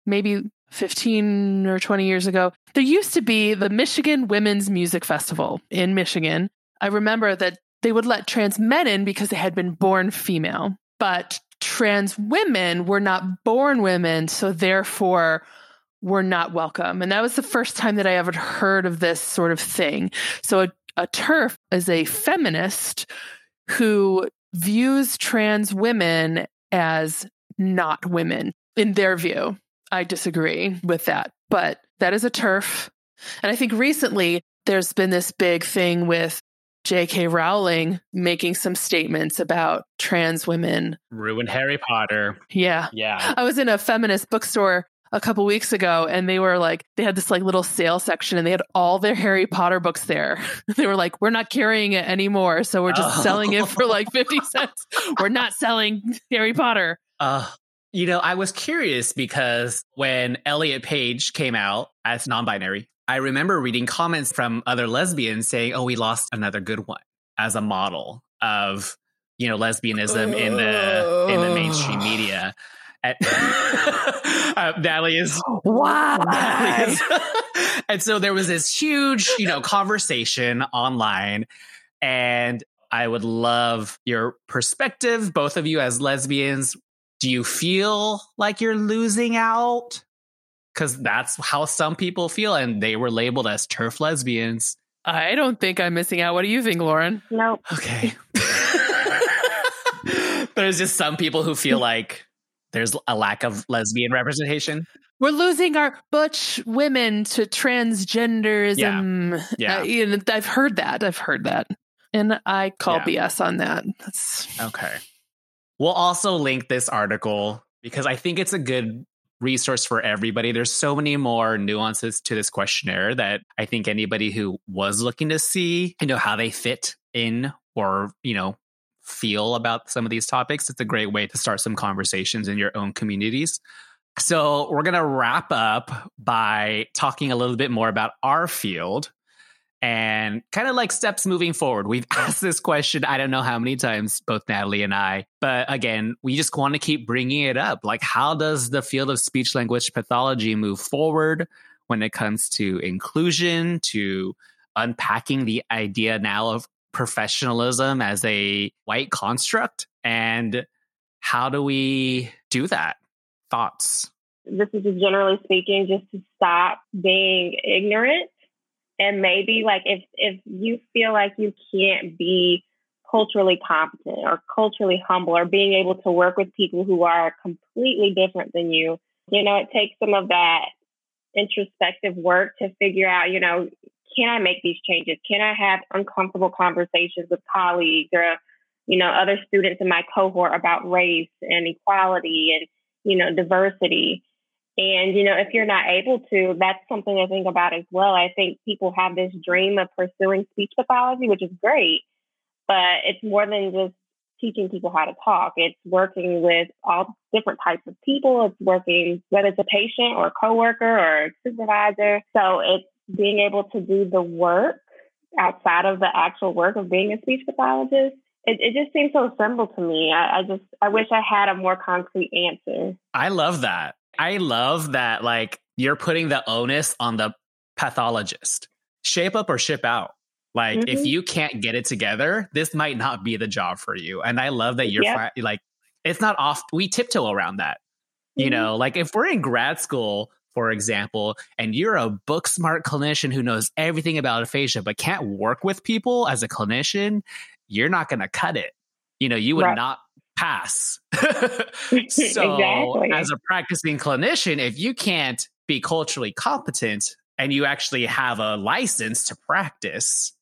maybe 15 or 20 years ago, there used to be the Michigan Women's Music Festival in Michigan. I remember that they would let trans men in because they had been born female, but trans women were not born women, so therefore were not welcome. And that was the first time that I ever heard of this sort of thing. So a, a TERF is a feminist who views trans women as not women in their view. I disagree with that, but that is a TERF. And I think recently there's been this big thing with J.K. Rowling making some statements about trans women. Ruin Harry Potter. Yeah. Yeah. I was in a feminist bookstore a couple weeks ago and they were like they had this like little sale section and they had all their Harry Potter books there. they were like we're not carrying it anymore so we're just Oh. selling it for like 50 cents. we're not selling Harry Potter. Uh, you know, I was curious because when Elliot Page came out as non binary, I remember reading comments from other lesbians saying, oh, we lost another good one as a model of, you know, lesbianism in the in the mainstream media. And, uh, Natalie is Why? and so there was this huge, you know, conversation online. And I would love your perspective, both of you as lesbians. Do you feel like you're losing out? Because that's how some people feel, and they were labeled as TERF lesbians. I don't think I'm missing out. What do you think, Lauren? Nope. Okay. there's just some people who feel like there's a lack of lesbian representation. We're losing our butch women to transgenderism. Yeah. Uh, you know, I've heard that. I've heard that. And I call Yeah. BS on that. That's Okay. We'll also link this article because I think it's a good resource for everybody. There's so many more nuances to this questionnaire that I think anybody who was looking to see, you know, how they fit in or, you know, feel about some of these topics, it's a great way to start some conversations in your own communities. So, we're going to wrap up by talking a little bit more about our field and kind of like steps moving forward. We've asked this question, I don't know how many times, both Natalie and I, but again, we just want to keep bringing it up. Like, how does the field of speech language pathology move forward when it comes to inclusion, to unpacking the idea now of professionalism as a white construct? And how do we do that? Thoughts? this is just generally speaking, just to stop being ignorant. And maybe like if if you feel like you can't be culturally competent or culturally humble or being able to work with people who are completely different than you, you know, it takes some of that introspective work to figure out, you know, can I make these changes? Can I have uncomfortable conversations with colleagues or, you know, other students in my cohort about race and equality and, you know, diversity? And, you know, if you're not able to, that's something to think about as well. I think people have this dream of pursuing speech pathology, which is great, but it's more than just teaching people how to talk. It's working with all different types of people. It's working, whether it's a patient or a coworker or a supervisor. So it's being able to do the work outside of the actual work of being a speech pathologist. It, it just seems so simple to me. I, I just, I wish I had a more concrete answer. I love that. I love that, like, you're putting the onus on the pathologist. Shape up or ship out. Like, if Mhm. you can't get it together, this might not be the job for you. And I love that you're Yep. fi- like, it's not off. We tiptoe around that. You Mhm. know, like if we're in grad school, for example, and you're a book smart clinician who knows everything about aphasia, but can't work with people as a clinician, you're not going to cut it. You know, you would Right. not pass. so, Exactly. as a practicing clinician, if you can't be culturally competent and you actually have a license to practice,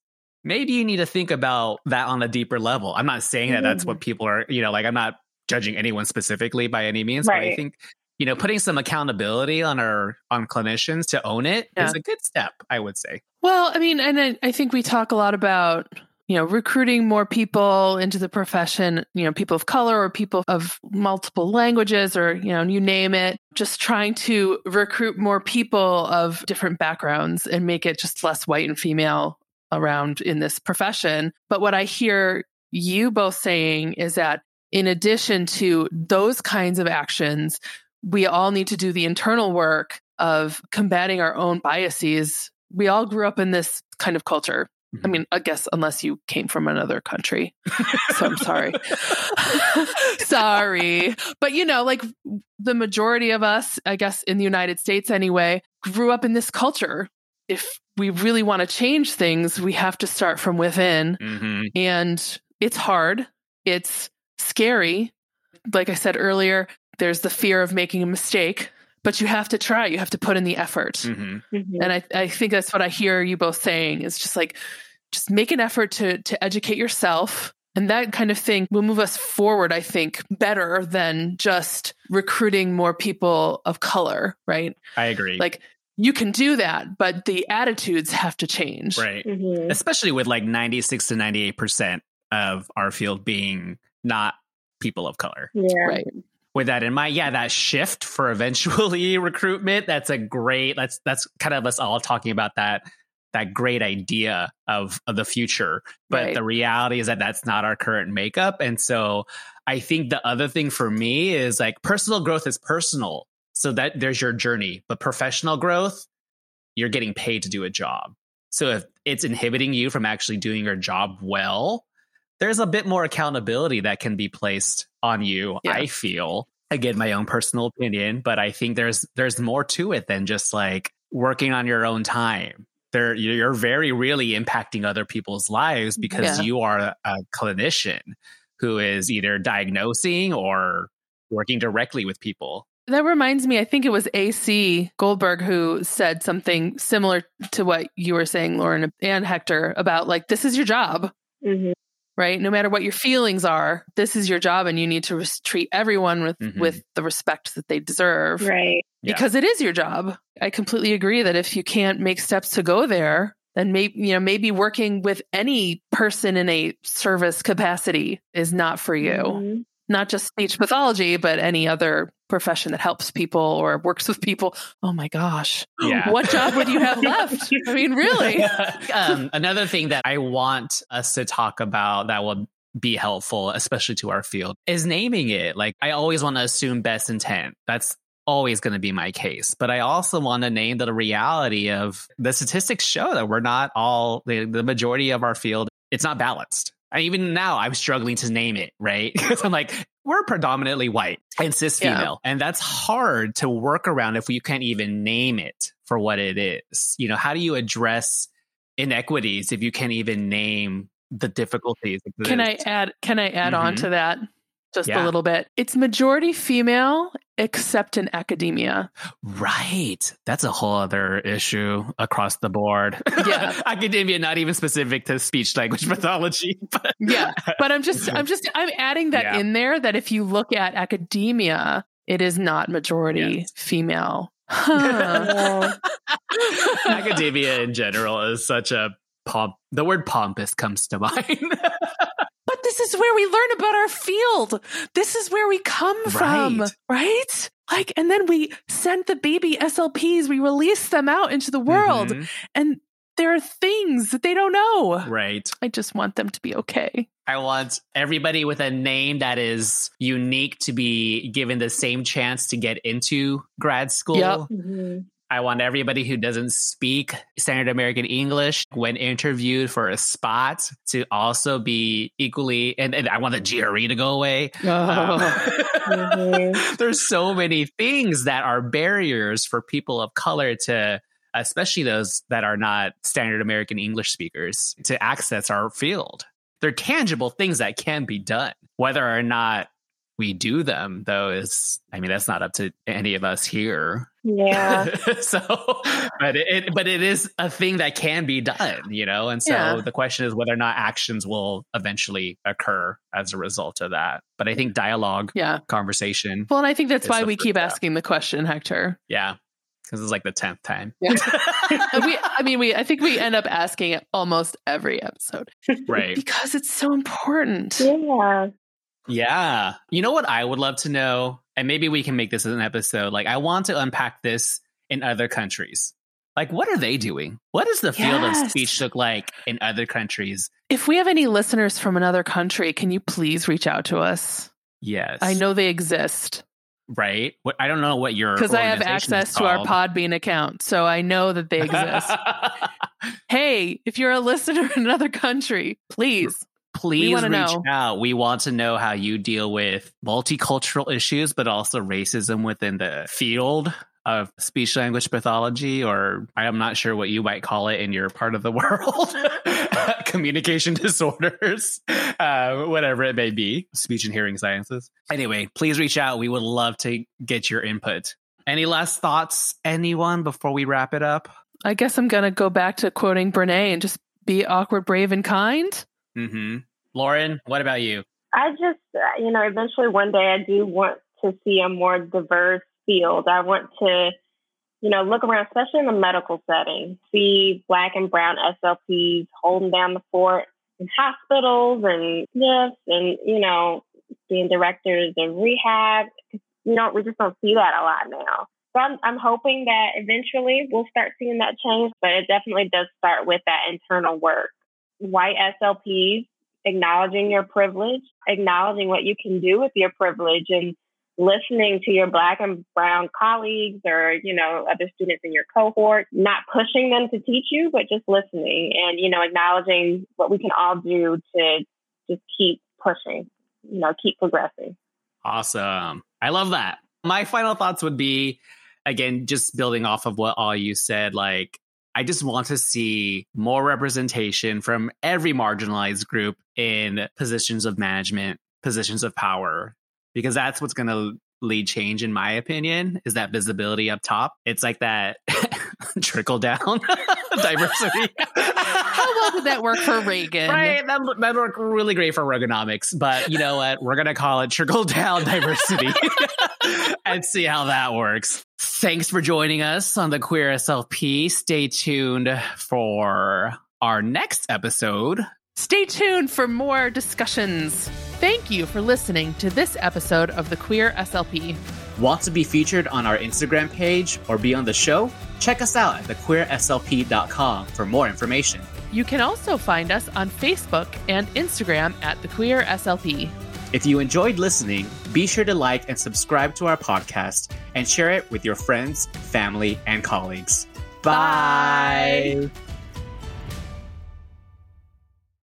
maybe you need to think about that on a deeper level. I'm not saying that that's mm. what people are, you know, like I'm not judging anyone specifically by any means, but I think you know putting some accountability on our on clinicians to own it is Yeah. a good step i would say Well, I mean, and I, I think we talk a lot about, you know, recruiting more people into the profession, you know, people of color or people of multiple languages or, you know, you name it, just trying to recruit more people of different backgrounds and make it just less white and female around in this profession. But what I hear you both saying is that in addition to those kinds of actions, we all need to do the internal work of combating our own biases. We all grew up in this kind of culture. I mean, I guess unless you came from another country. so I'm sorry. sorry. But you know, like the majority of us, I guess in the United States anyway, grew up in this culture. If we really want to change things, we have to start from within. Mhm. And it's hard. It's scary. Like I said earlier, there's the fear of making a mistake, but you have to try. You have to put in the effort. Mhm. Mhm. And I, I think that's what I hear you both saying is just like, just make an effort to to educate yourself. And that kind of thing will move us forward, I think, better than just recruiting more people of color, right? i agree Like you can do that, but the attitudes have to change. right Mhm. especially with like 96 to 98 percent of our field being not people of color Yeah. Right. With that in mind yeah that shift for eventually recruitment that's a great that's that's kind of us all talking about that that great idea of, of the future. But Right. the reality is that that's not our current makeup. And so i think the other thing for me is like personal growth is personal. So that there's your journey. But professional growth you're getting paid to do a job. So if it's inhibiting you from actually doing your job well there's a bit more accountability that can be placed on you Yeah. i feel again my own personal opinion but i think there's there's more to it than just like working on your own time there you're very really impacting other people's lives because Yeah. you are a clinician who is either diagnosing or working directly with people. That reminds me, I think it was AC Goldberg who said something similar to what you were saying, Lauren and Hector, about like, this is your job. Mm-hmm. Right. No matter what your feelings are, this is your job, and you need to res- treat everyone with Mhm. with the respect that they deserve. Right. Yeah. because it is your job. I completely agree that if you can't make steps to go there, then maybe you know maybe working with any person in a service capacity is not for you. Mhm. Not just speech pathology, but any other profession that helps people or works with people. Oh my gosh. Yeah. What job would you have left? I mean, really? um, another thing that I want us to talk about that will be helpful, especially to our field, is naming it. Like, I always want to assume best intent. That's always going to be my case. But I also want to name the reality of the statistics show that we're not all, the, the majority of our field, it's not balanced. And even now, I'm struggling to name it, right? Because I'm like, we're predominantly white and cis Yeah. female. And that's hard to work around if you can't even name it for what it is. You know, how do you address inequities if you can't even name the difficulties? Can I add can I add on Mhm. to that just Yeah. a little bit? It's majority female except in academia. Right. That's a whole other issue across the board. Yeah. Academia, not even specific to speech language pathology. But Yeah. But I'm just I'm just I'm adding that Yeah. in there that if you look at academia, it is not majority Yes. female. Huh. Academia in general is such a pomp. The word pompous comes to mind. But this is where we learn about our field. This is where we come from, Right. right? Like, and then we send the baby SLPs, we release them out into the world, Mhm. and there are things that they don't know. Right. I just want them to be okay. I want everybody with a name that is unique to be given the same chance to get into grad school. Yep. Mhm. I want everybody who doesn't speak standard American English when interviewed for a spot to also be equally, and, and I want the GRE to go away. Um, Mhm. there's so many things that are barriers for people of color to, especially those that are not standard American English speakers, to access our field. They're tangible things that can be done. Whether or not we do them, though, is, I mean, that's not up to any of us here. Yeah. so, but it, but it is a thing that can be done, you know. And so Yeah. the question is whether or not actions will eventually occur as a result of that. But I think dialogue, yeah. conversation, Well, and I think that's why we keep step. asking the question, Hector. yeah, because it's like the tenth time, Yeah. We, I mean, we, I think we end up asking it almost every episode right? because it's so important. Yeah. Yeah. You know what I would love to know, and maybe we can make this an episode. Like, I want to unpack this in other countries. Like, what are they doing? What does the field of speech look like in other countries? If we have any listeners from another country, can you please reach out to us? Yes, I know they exist right? What I don't know what your because I have access to our. Podbean account. So I know that they exist. hey, if you're a listener in another country, please. Please reach know. out. We want to know how you deal with multicultural issues, but also racism within the field of speech language pathology, or I'm not sure what you might call it in your part of the world. Communication disorders, uh, whatever it may be, speech and hearing sciences. Anyway, please reach out. We would love to get your input. Any last thoughts, anyone, before we wrap it up? I guess I'm going to go back to quoting Brene and just be awkward, brave, and kind. Mm-hmm. Lauren, what about you? I just, uh, you know, eventually one day I do want to see a more diverse field. I want to, you know, look around, especially in the medical setting, see black and brown SLPs holding down the fort in hospitals and SNFs and, you know, being directors of rehab. You know, we just don't see that a lot now. So I'm, I'm hoping that eventually we'll start seeing that change, but it definitely does start with that internal work. White SLPs acknowledging your privilege, acknowledging what you can do with your privilege and listening to your black and brown colleagues or, you know, other students in your cohort, not pushing them to teach you, but just listening and, you know, acknowledging what we can all do to just keep pushing, you know, keep progressing. Awesome. I love that. My final thoughts would be again, just building off of what all you said, like, I just want to see more representation from every marginalized group in positions of management positions of power because that's what's going to lead change in my opinion is that visibility up top. It's like that trickle down diversity How well did that work for Reagan? right that that worked really great for Reaganomics but you know what we're gonna call it trickle down diversity and see how that works thanks for joining us on the queer slp stay tuned for our next episode Stay tuned for more discussions. Thank you for listening to this episode of the Queer SLP. Want to be featured on our Instagram page or be on the show? Check us out at thequeerslp.com for more information. You can also find us on Facebook and Instagram at the Queer SLP. If you enjoyed listening, be sure to like and subscribe to our podcast and share it with your friends, family, and colleagues. Bye. Bye.